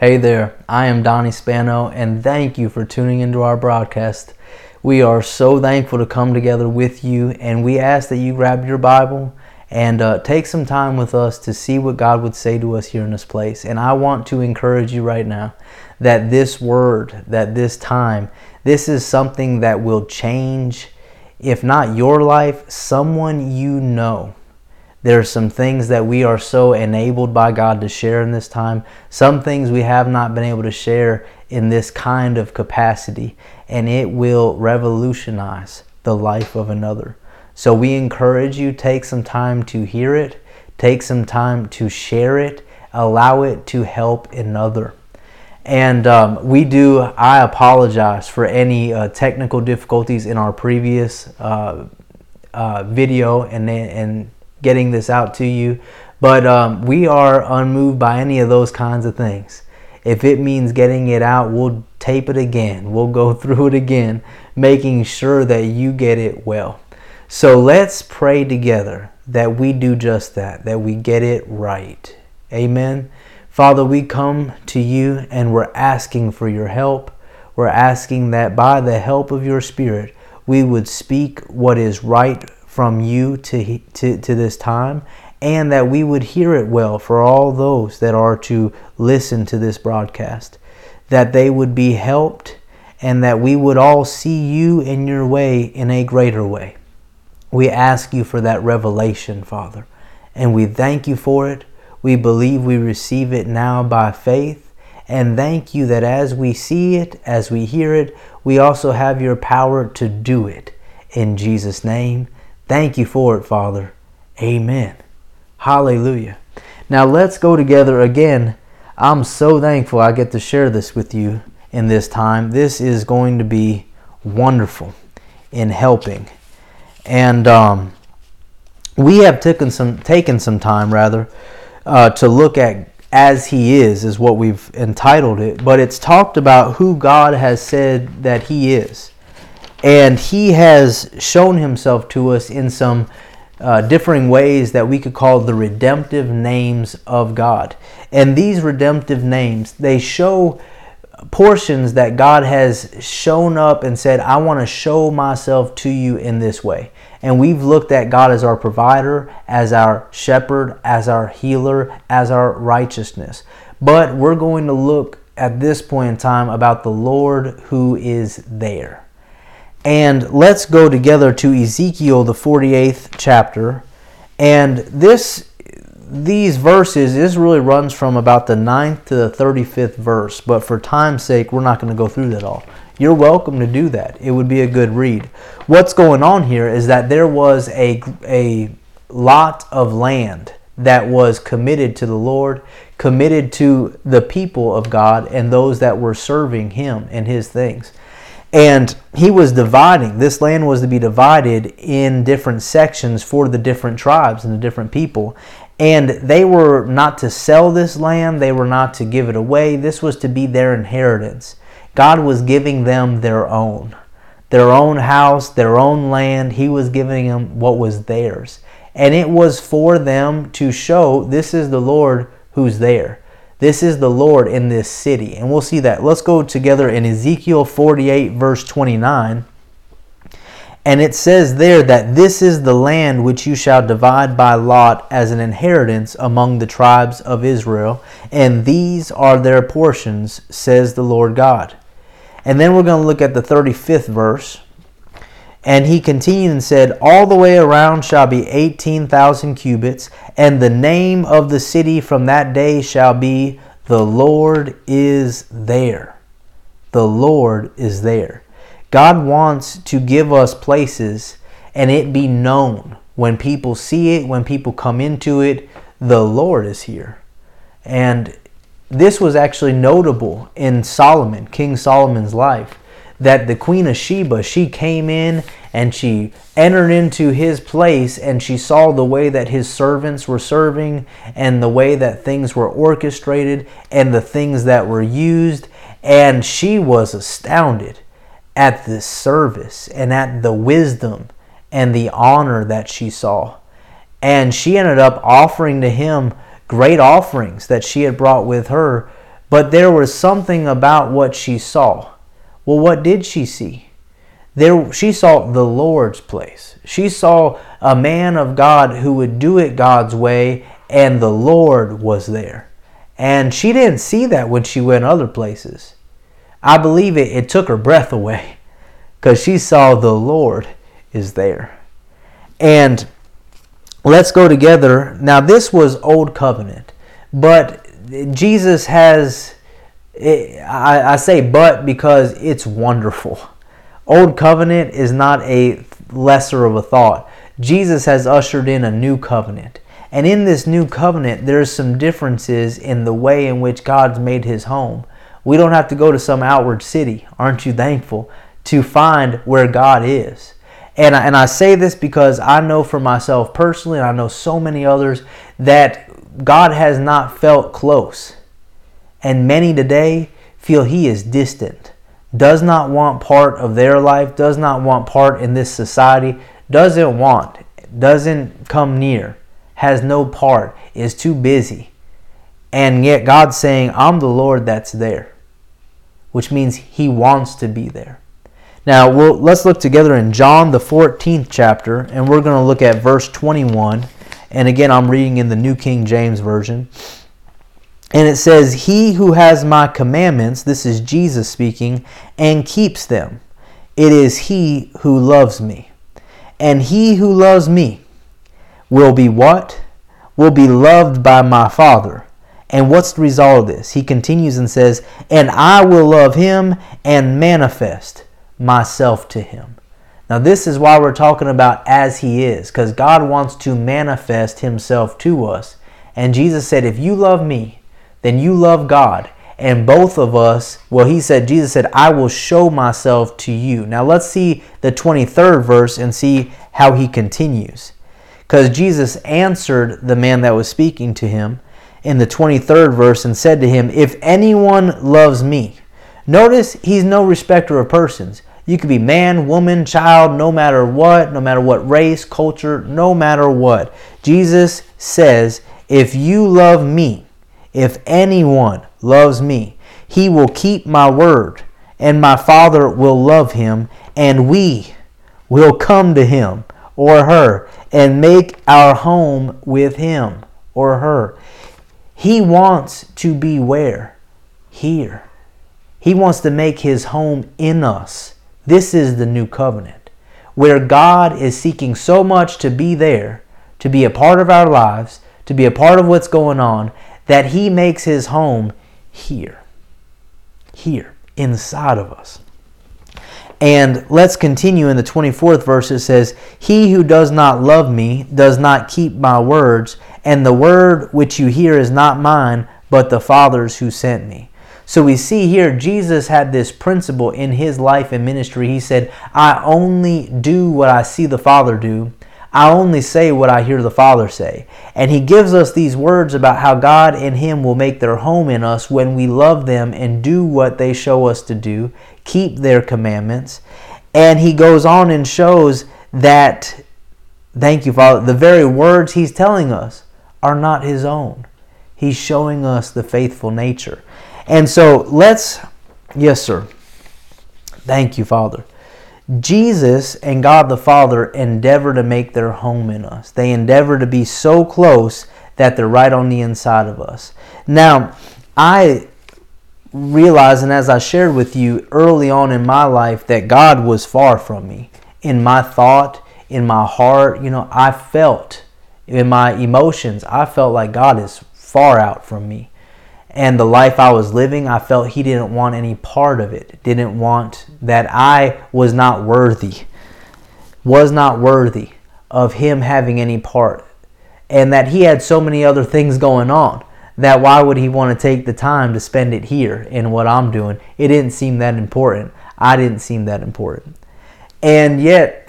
Hey there, I am Donnie Spano, and thank you for tuning into our broadcast. We are so thankful to come together with you, and we ask that you grab your Bible and uh, take some time with us to see what God would say to us here in this place. And I want to encourage you right now that this word, that this time, this is something that will change, if not your life, someone you know. There are some things that we are so enabled by God to share in this time. Some things we have not been able to share in this kind of capacity, and it will revolutionize the life of another. So we encourage you take some time to hear it, take some time to share it, allow it to help another. And um, we do, I apologize for any uh, technical difficulties in our previous uh, uh, video and, and getting this out to you. But um, we are unmoved by any of those kinds of things. If it means getting it out, we'll tape it again. We'll go through it again, making sure that you get it well. So let's pray together that we do just that, that we get it right. Amen. Father, we come to you and we're asking for your help. We're asking that by the help of your Spirit, we would speak what is right from you to, to, to this time, and that we would hear it well for all those that are to listen to this broadcast, that they would be helped, and that we would all see you in your way in a greater way. We ask you for that revelation, Father, and we thank you for it. We believe we receive it now by faith. And thank you that as we see it, as we hear it, we also have your power to do it. In Jesus' name, thank you for it, Father. Amen. Hallelujah. Now let's go together again. I'm so thankful I get to share this with you in this time. This is going to be wonderful in helping. And um, we have taken some taken some time rather uh, to look at as he is is what we've entitled it but it's talked about who god has said that he is and he has shown himself to us in some uh, differing ways that we could call the redemptive names of god and these redemptive names they show portions that god has shown up and said i want to show myself to you in this way and we've looked at God as our provider, as our shepherd, as our healer, as our righteousness. But we're going to look at this point in time about the Lord who is there. And let's go together to Ezekiel the 48th chapter. And this these verses, this really runs from about the 9th to the 35th verse, but for time's sake, we're not going to go through that all you're welcome to do that. It would be a good read. What's going on here is that there was a, a lot of land that was committed to the Lord, committed to the people of God, and those that were serving Him and His things. And He was dividing, this land was to be divided in different sections for the different tribes and the different people. And they were not to sell this land, they were not to give it away. This was to be their inheritance. God was giving them their own, their own house, their own land. He was giving them what was theirs. And it was for them to show this is the Lord who's there. This is the Lord in this city. And we'll see that. Let's go together in Ezekiel 48, verse 29. And it says there that this is the land which you shall divide by lot as an inheritance among the tribes of Israel, and these are their portions, says the Lord God. And then we're going to look at the 35th verse. And he continued and said, All the way around shall be 18,000 cubits, and the name of the city from that day shall be, The Lord is there. The Lord is there. God wants to give us places and it be known. When people see it, when people come into it, the Lord is here. And this was actually notable in Solomon, King Solomon's life, that the Queen of Sheba, she came in and she entered into his place and she saw the way that his servants were serving and the way that things were orchestrated and the things that were used. And she was astounded at the service and at the wisdom and the honor that she saw. And she ended up offering to him great offerings that she had brought with her But there was something about what she saw. Well, what did she see? There, she saw the Lord's place. She saw a man of God who would do it God's way, and the Lord was there. And she didn't see that when she went other places. I believe it, it took her breath away because she saw the Lord is there. And let's go together. Now, this was Old Covenant, but Jesus has, I, I say but because it's wonderful. Old Covenant is not a lesser of a thought. Jesus has ushered in a new covenant. And in this new covenant, there's some differences in the way in which God's made his home. We don't have to go to some outward city, aren't you thankful, to find where God is. And I, and I say this because I know for myself personally, and I know so many others, that God has not felt close. And many today feel he is distant, does not want part of their life, does not want part in this society, doesn't want, doesn't come near, has no part, is too busy. And yet God's saying, I'm the Lord that's there, which means he wants to be there. Now, we'll, let's look together in John, the 14th chapter, and we're going to look at verse 21. And again, I'm reading in the New King James Version. And it says, He who has my commandments, this is Jesus speaking, and keeps them, it is he who loves me. And he who loves me will be what? Will be loved by my Father. And what's the result of this? He continues and says, And I will love him and manifest myself to him. Now, this is why we're talking about as he is, because God wants to manifest himself to us. And Jesus said, If you love me, then you love God. And both of us, well, he said, Jesus said, I will show myself to you. Now, let's see the 23rd verse and see how he continues. Because Jesus answered the man that was speaking to him in the 23rd verse and said to him, If anyone loves me, notice he's no respecter of persons. You could be man, woman, child, no matter what, no matter what race, culture, no matter what. Jesus says, If you love me, if anyone loves me, he will keep my word, and my Father will love him, and we will come to him or her and make our home with him or her. He wants to be where? Here. He wants to make his home in us. This is the new covenant, where God is seeking so much to be there, to be a part of our lives, to be a part of what's going on, that He makes His home here. Here, inside of us. And let's continue in the 24th verse. It says, He who does not love me does not keep my words, and the word which you hear is not mine, but the Father's who sent me. So we see here Jesus had this principle in his life and ministry. He said, I only do what I see the Father do. I only say what I hear the Father say. And he gives us these words about how God and him will make their home in us when we love them and do what they show us to do, keep their commandments. And he goes on and shows that, thank you, Father, the very words he's telling us are not his own. He's showing us the faithful nature. And so let's, yes, sir. Thank you, Father. Jesus and God the Father endeavor to make their home in us. They endeavor to be so close that they're right on the inside of us. Now, I realize, and as I shared with you early on in my life, that God was far from me. In my thought, in my heart, you know, I felt, in my emotions, I felt like God is far out from me and the life I was living, I felt he didn't want any part of it. Didn't want that I was not worthy, was not worthy of him having any part. And that he had so many other things going on that why would he want to take the time to spend it here in what I'm doing? It didn't seem that important. I didn't seem that important. And yet,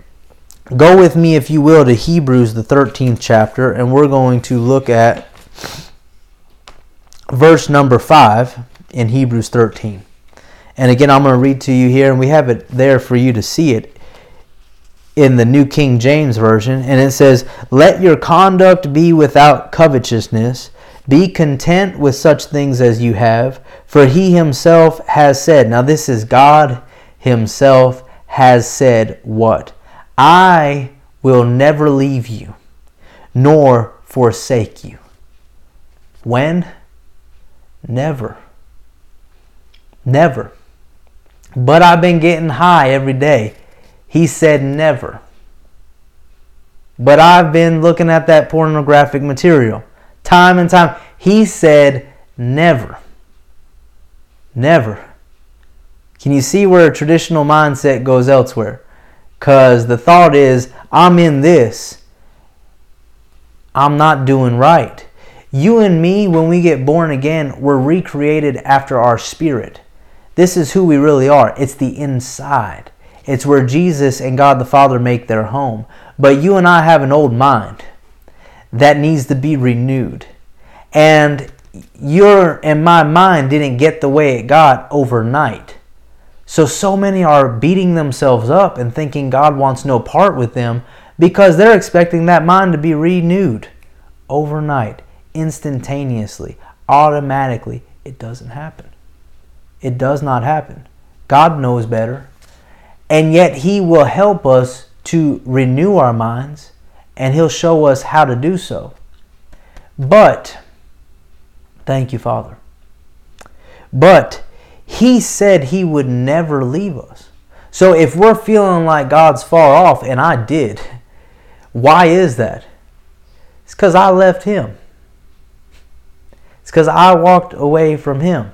go with me, if you will, to Hebrews, the 13th chapter, and we're going to look at verse number 5 in Hebrews 13. And again, I'm going to read to you here, and we have it there for you to see it in the New King James Version. And it says, Let your conduct be without covetousness. Be content with such things as you have. For he himself has said, now this is God himself has said what? I will never leave you, nor forsake you. When? Never. Never. But I've been getting high every day. He said never. But I've been looking at that pornographic material time and time. He said never. Never. Can you see where a traditional mindset goes elsewhere? Because the thought is, I'm in this. I'm not doing right. You and me, when we get born again, we're recreated after our spirit. This is who we really are. It's the inside. It's where Jesus and God the Father make their home. But you and I have an old mind that needs to be renewed. And your and my mind didn't get the way it got overnight. So so many are beating themselves up and thinking God wants no part with them because they're expecting that mind to be renewed overnight, instantaneously, automatically. It doesn't happen. It does not happen. God knows better. And yet he will help us to renew our minds and he'll show us how to do so. But Thank you, Father. But He said He would never leave us. So if we're feeling like God's far off, and I did, why is that? It's because I left Him. It's because I walked away from Him.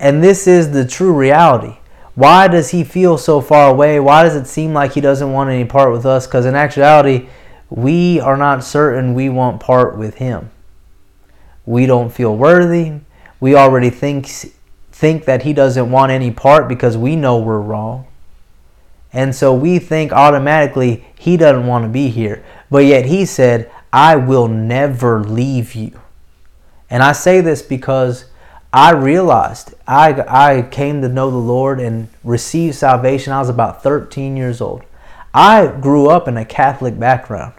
And this is the true reality. Why does He feel so far away? Why does it seem like He doesn't want any part with us? Because in actuality, we are not certain we want part with Him we don't feel worthy. We already think think that he doesn't want any part because we know we're wrong. And so we think automatically he doesn't want to be here. But yet he said, I will never leave you. And I say this because I realized I, I came to know the Lord and received salvation. I was about 13 years old. I grew up in a Catholic background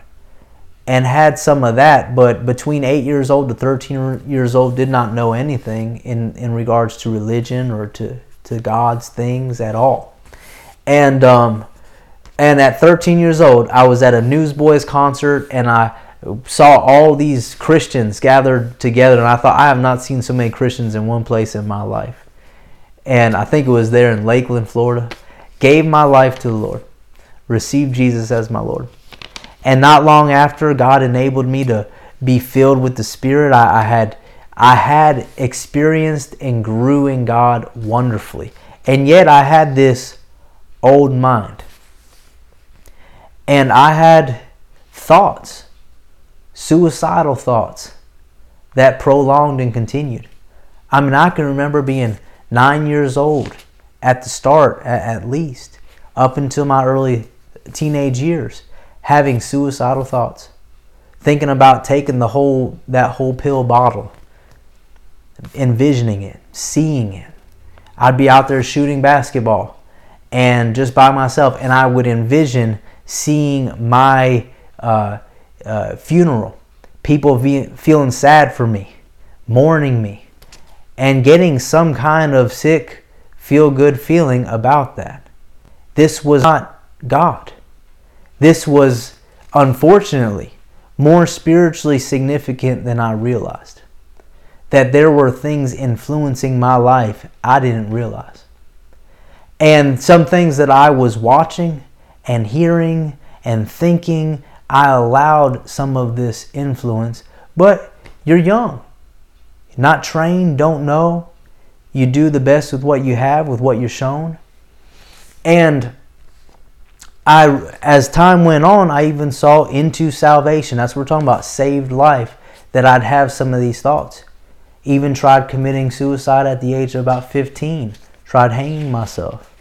and had some of that, but between 8 years old to 13 years old did not know anything in, in regards to religion or to, to God's things at all. And um, and at 13 years old, I was at a Newsboys concert and I saw all these Christians gathered together and I thought I have not seen so many Christians in one place in my life. And I think it was there in Lakeland, Florida. Gave my life to the Lord. Received Jesus as my Lord. And not long after, God enabled me to be filled with the Spirit. I, I had I had experienced and grew in God wonderfully. And yet I had this old mind. And I had thoughts, suicidal thoughts, that prolonged and continued. I mean, I can remember being nine years old at the start, at, least, up until my early teenage years having suicidal thoughts, thinking about taking the whole that whole pill bottle, envisioning it, seeing it. I'd be out there shooting basketball and just by myself, and I would envision seeing my uh, uh, funeral, people be, feeling sad for me, mourning me, and getting some kind of sick, feel good feeling about that. This was not God. This was, unfortunately, more spiritually significant than I realized. That there were things influencing my life I didn't realize. And some things that I was watching and hearing and thinking, I allowed some of this influence. But you're young, not trained, don't know. You do the best with what you have, with what you're shown. And I, as time went on, I even saw into salvation. That's what we're talking about, saved life, that I'd have some of these thoughts. Even tried committing suicide at the age of about 15, tried hanging myself.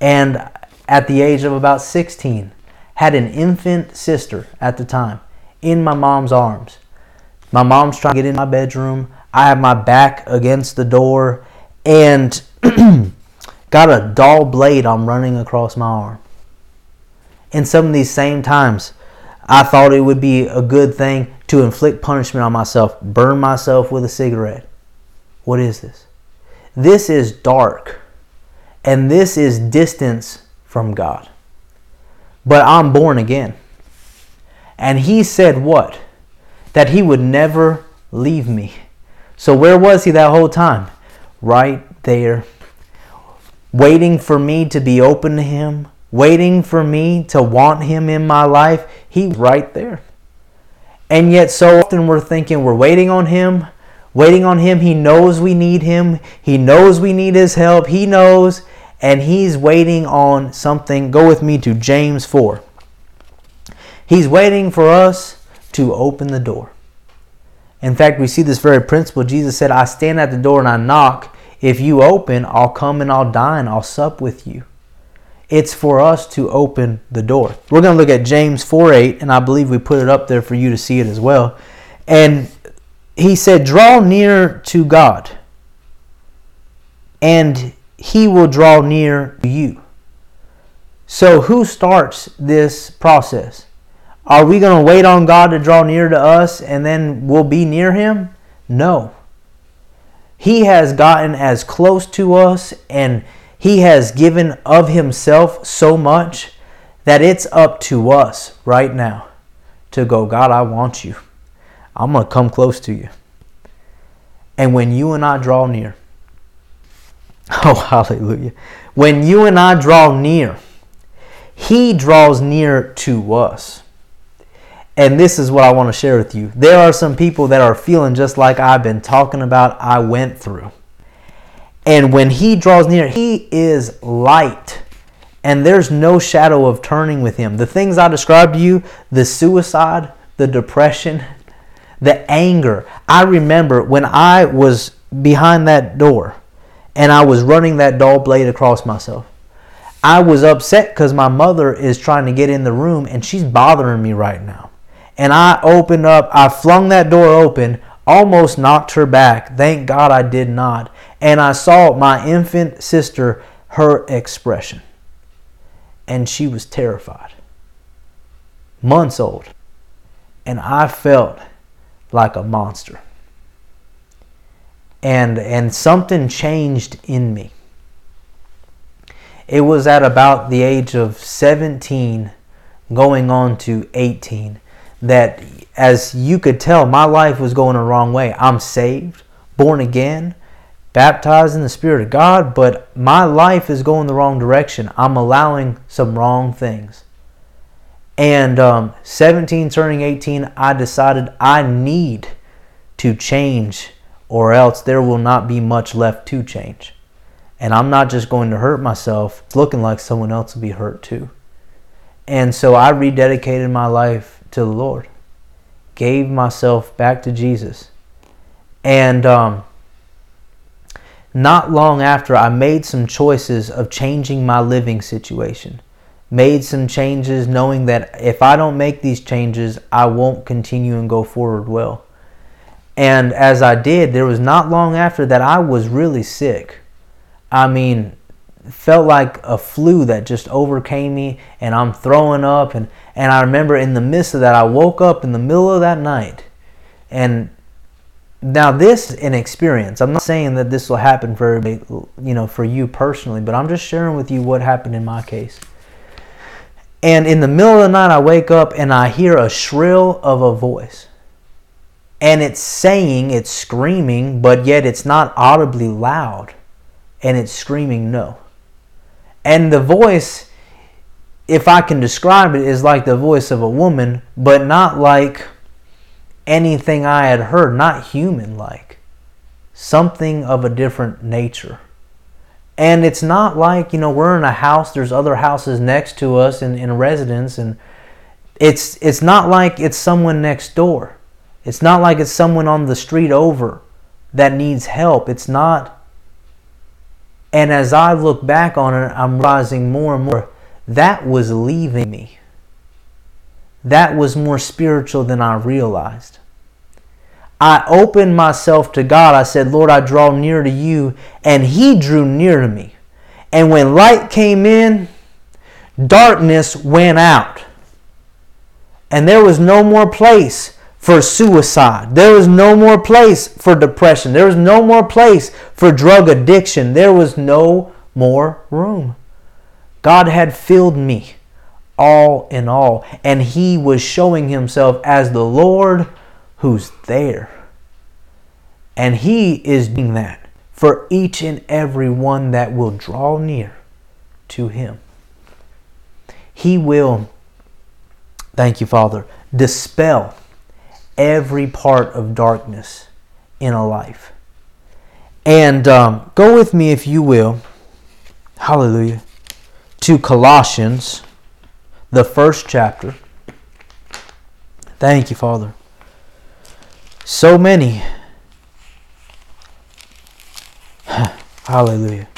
And at the age of about 16, had an infant sister at the time in my mom's arms. My mom's trying to get in my bedroom. I have my back against the door and got a dull blade I'm running across my arm in some of these same times, I thought it would be a good thing to inflict punishment on myself, burn myself with a cigarette, What is this? This is dark, and this is distance from God. But I'm born again. And he said what? That he would never leave me. So where was he that whole time? Right there. Waiting for me to be open to him, waiting for me to want him in my life. He's right there. And yet, so often we're thinking we're waiting on him, waiting on him. He knows we need him, he knows we need his help, he knows, and he's waiting on something. Go with me to James 4. He's waiting for us to open the door. In fact, we see this very principle. Jesus said, I stand at the door and I knock. If you open, I'll come and I'll dine, I'll sup with you. It's for us to open the door. We're going to look at James 4 8, and I believe we put it up there for you to see it as well. And he said, Draw near to God, and he will draw near to you. So, who starts this process? Are we going to wait on God to draw near to us and then we'll be near Him? No. He has gotten as close to us and He has given of Himself so much that it's up to us right now to go, God, I want you. I'm going to come close to you. And when you and I draw near, oh, hallelujah. When you and I draw near, He draws near to us. And this is what I want to share with you. There are some people that are feeling just like I've been talking about, I went through. And when He draws near, He is light. And there's no shadow of turning with Him. The things I described to you the suicide, the depression, the anger. I remember when I was behind that door and I was running that dull blade across myself. I was upset because my mother is trying to get in the room and she's bothering me right now and I opened up, I flung that door open, almost knocked her back. Thank God I did not. And I saw my infant sister, her expression. And she was terrified. Months old. And I felt like a monster. And, and something changed in me. It was at about the age of 17, going on to 18 that as you could tell, my life was going the wrong way. I'm saved, born again, baptized in the Spirit of God, but my life is going the wrong direction. I'm allowing some wrong things. And um, 17 turning 18, I decided I need to change, or else there will not be much left to change. And I'm not just going to hurt myself, it's looking like someone else will be hurt too. And so I rededicated my life to the Lord, gave myself back to Jesus. And um, not long after, I made some choices of changing my living situation. Made some changes knowing that if I don't make these changes, I won't continue and go forward well. And as I did, there was not long after that I was really sick. I mean, felt like a flu that just overcame me and I'm throwing up and and I remember in the midst of that I woke up in the middle of that night and now this is an experience. I'm not saying that this will happen for you know, for you personally, but I'm just sharing with you what happened in my case. And in the middle of the night I wake up and I hear a shrill of a voice. And it's saying, it's screaming, but yet it's not audibly loud. And it's screaming no. And the voice, if I can describe it, is like the voice of a woman, but not like anything I had heard, not human like. Something of a different nature. And it's not like, you know, we're in a house, there's other houses next to us in, in residence, and it's it's not like it's someone next door. It's not like it's someone on the street over that needs help. It's not and as I look back on it, I'm realizing more and more that was leaving me. That was more spiritual than I realized. I opened myself to God. I said, Lord, I draw near to you. And He drew near to me. And when light came in, darkness went out. And there was no more place for suicide. There was no more place for depression. There was no more place for drug addiction. There was no more room. God had filled me all in all, and He was showing Himself as the Lord who's there. And He is doing that for each and every one that will draw near to Him. He will, thank you, Father, dispel every part of darkness in a life. And um, go with me, if you will, hallelujah, to Colossians, the first chapter. Thank you, Father. So many. Hallelujah.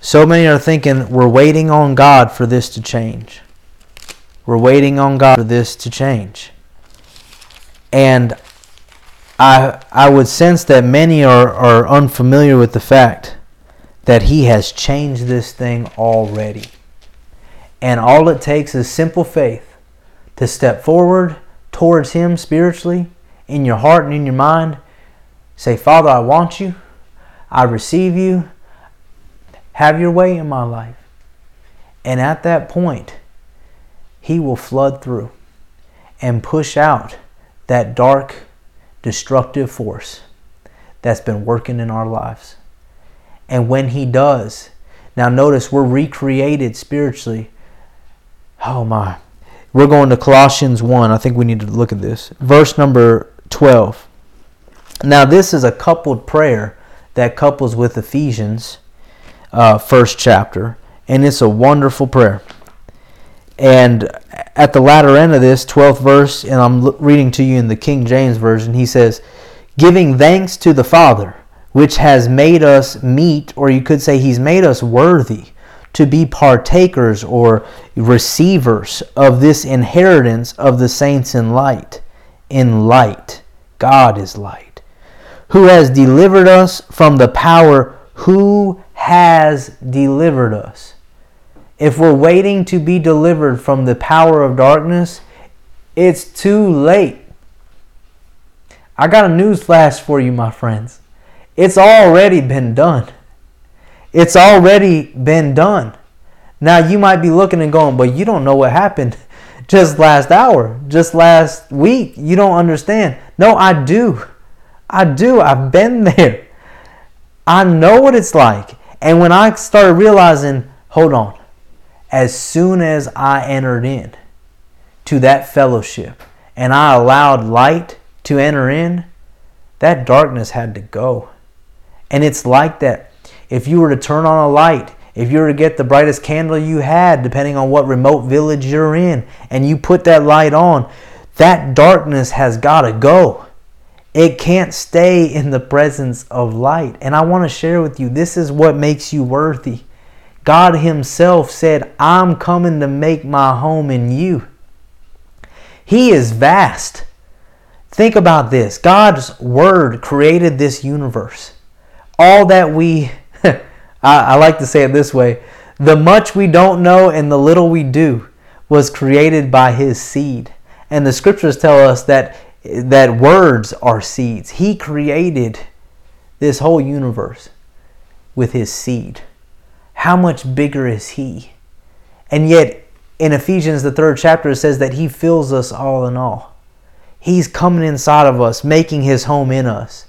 So many are thinking we're waiting on God for this to change. We're waiting on God for this to change. And I I would sense that many are, are unfamiliar with the fact that He has changed this thing already. And all it takes is simple faith to step forward towards Him spiritually in your heart and in your mind. Say, Father, I want you. I receive you. Have your way in my life. And at that point, he will flood through and push out that dark, destructive force that's been working in our lives. And when He does, now notice we're recreated spiritually. Oh my. We're going to Colossians 1. I think we need to look at this. Verse number 12. Now, this is a coupled prayer that couples with Ephesians, uh, first chapter, and it's a wonderful prayer. And at the latter end of this, 12th verse, and I'm reading to you in the King James Version, he says, Giving thanks to the Father, which has made us meet, or you could say he's made us worthy to be partakers or receivers of this inheritance of the saints in light. In light. God is light. Who has delivered us from the power, who has delivered us if we're waiting to be delivered from the power of darkness, it's too late. I got a news flash for you, my friends. It's already been done. It's already been done. Now you might be looking and going, but you don't know what happened just last hour, just last week. You don't understand. No, I do. I do. I've been there. I know what it's like. And when I started realizing, hold on, as soon as I entered in to that fellowship and I allowed light to enter in, that darkness had to go. And it's like that. If you were to turn on a light, if you were to get the brightest candle you had, depending on what remote village you're in, and you put that light on, that darkness has got to go. It can't stay in the presence of light. And I want to share with you this is what makes you worthy. God Himself said, I'm coming to make my home in you. He is vast. Think about this God's Word created this universe. All that we, I, I like to say it this way the much we don't know and the little we do was created by His seed. And the scriptures tell us that, that words are seeds. He created this whole universe with His seed how much bigger is He? And yet, in Ephesians, the third chapter, it says that He fills us all in all. He's coming inside of us, making His home in us.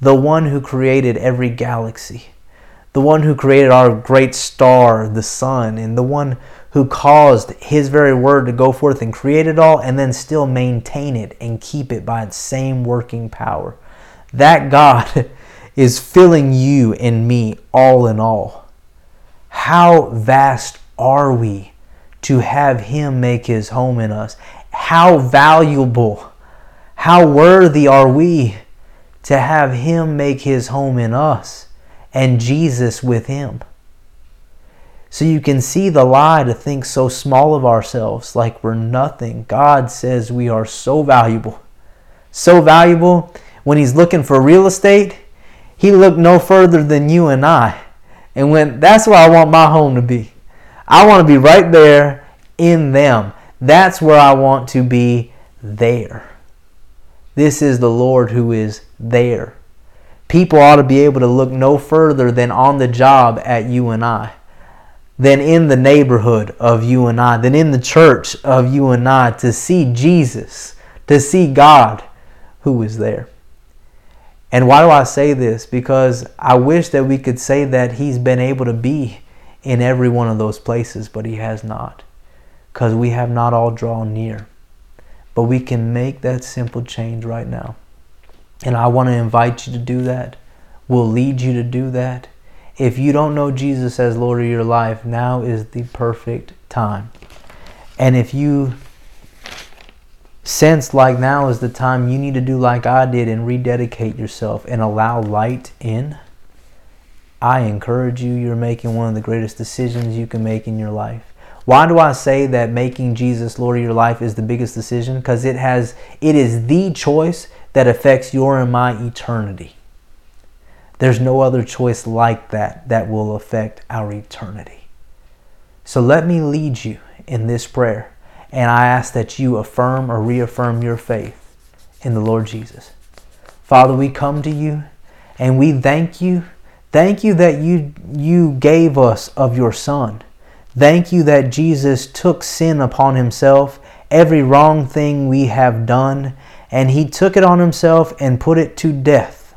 The one who created every galaxy, the one who created our great star, the sun, and the one who caused His very word to go forth and create it all and then still maintain it and keep it by its same working power. That God is filling you and me all in all. How vast are we to have Him make His home in us? How valuable, how worthy are we to have Him make His home in us and Jesus with Him? So you can see the lie to think so small of ourselves, like we're nothing. God says we are so valuable. So valuable. When He's looking for real estate, He looked no further than you and I and when that's where I want my home to be. I want to be right there in them. That's where I want to be there. This is the Lord who is there. People ought to be able to look no further than on the job at you and I, than in the neighborhood of you and I, than in the church of you and I to see Jesus, to see God who is there. And why do I say this? Because I wish that we could say that He's been able to be in every one of those places, but He has not. Because we have not all drawn near. But we can make that simple change right now. And I want to invite you to do that. We'll lead you to do that. If you don't know Jesus as Lord of your life, now is the perfect time. And if you sense like now is the time you need to do like I did and rededicate yourself and allow light in, I encourage you, you're making one of the greatest decisions you can make in your life. Why do I say that making Jesus Lord of your life is the biggest decision? Because it has it is the choice that affects your and my eternity. There's no other choice like that that will affect our eternity. So let me lead you in this prayer, and I ask that you affirm or reaffirm your faith in the Lord Jesus. Father, we come to you and we thank you. Thank you that you you gave us of your son Thank you that Jesus took sin upon himself, every wrong thing we have done, and he took it on himself and put it to death.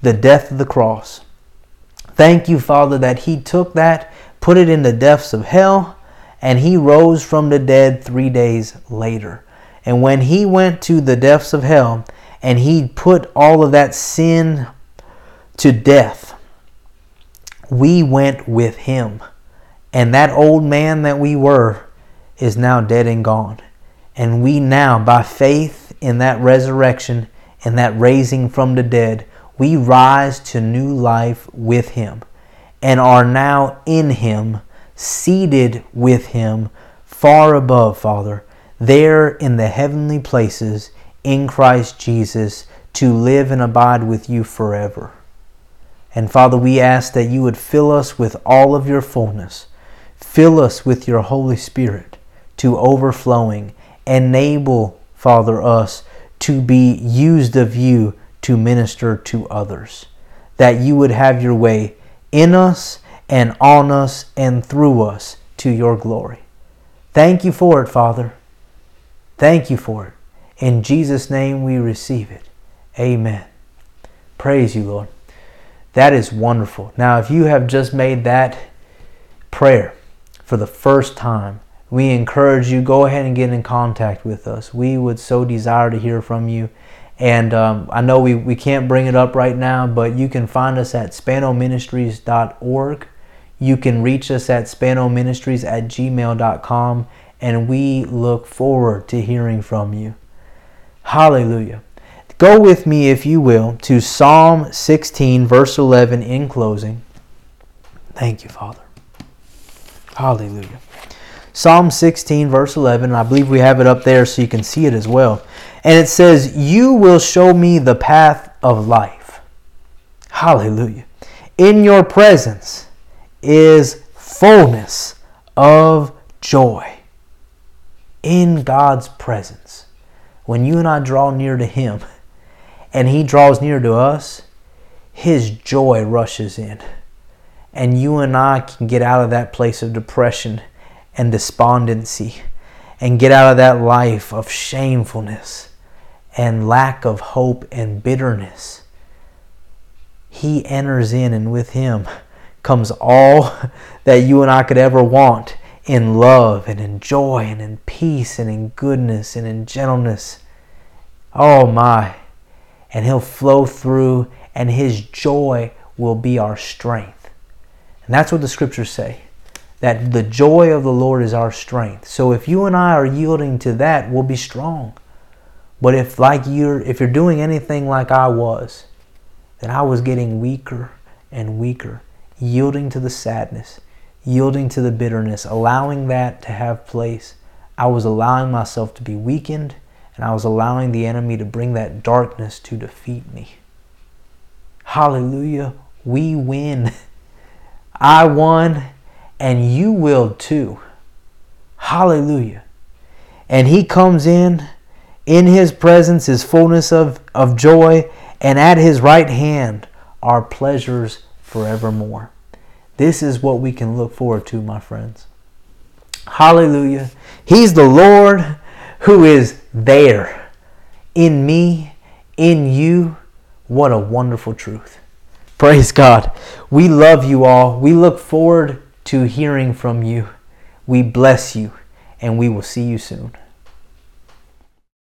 The death of the cross. Thank you, Father, that he took that, put it in the depths of hell, and he rose from the dead three days later. And when he went to the depths of hell and he put all of that sin to death, we went with him. And that old man that we were is now dead and gone. And we now, by faith in that resurrection and that raising from the dead, we rise to new life with him and are now in him, seated with him, far above, Father, there in the heavenly places in Christ Jesus to live and abide with you forever. And Father, we ask that you would fill us with all of your fullness Fill us with your Holy Spirit to overflowing. Enable, Father, us to be used of you to minister to others. That you would have your way in us and on us and through us to your glory. Thank you for it, Father. Thank you for it. In Jesus' name we receive it. Amen. Praise you, Lord. That is wonderful. Now, if you have just made that prayer, for the first time, we encourage you go ahead and get in contact with us. We would so desire to hear from you. And um, I know we, we can't bring it up right now, but you can find us at spanoministries.org. You can reach us at spanoministries at gmail.com, and we look forward to hearing from you. Hallelujah. Go with me, if you will, to Psalm 16, verse 11 in closing. Thank you, Father. Hallelujah. Psalm 16, verse 11. I believe we have it up there so you can see it as well. And it says, You will show me the path of life. Hallelujah. In your presence is fullness of joy. In God's presence. When you and I draw near to Him and He draws near to us, His joy rushes in and you and I can get out of that place of depression and despondency and get out of that life of shamefulness and lack of hope and bitterness. He enters in, and with Him comes all that you and I could ever want in love and in joy and in peace and in goodness and in gentleness. Oh my. And He'll flow through, and His joy will be our strength. And that's what the scriptures say. That the joy of the Lord is our strength. So if you and I are yielding to that, we'll be strong. But if like you're if you're doing anything like I was, then I was getting weaker and weaker, yielding to the sadness, yielding to the bitterness, allowing that to have place. I was allowing myself to be weakened, and I was allowing the enemy to bring that darkness to defeat me. Hallelujah. We win. I won, and you will too. Hallelujah. And he comes in, in his presence is fullness of, of joy, and at his right hand are pleasures forevermore. This is what we can look forward to, my friends. Hallelujah. He's the Lord who is there in me, in you. What a wonderful truth. Praise God. We love you all. We look forward to hearing from you. We bless you, and we will see you soon.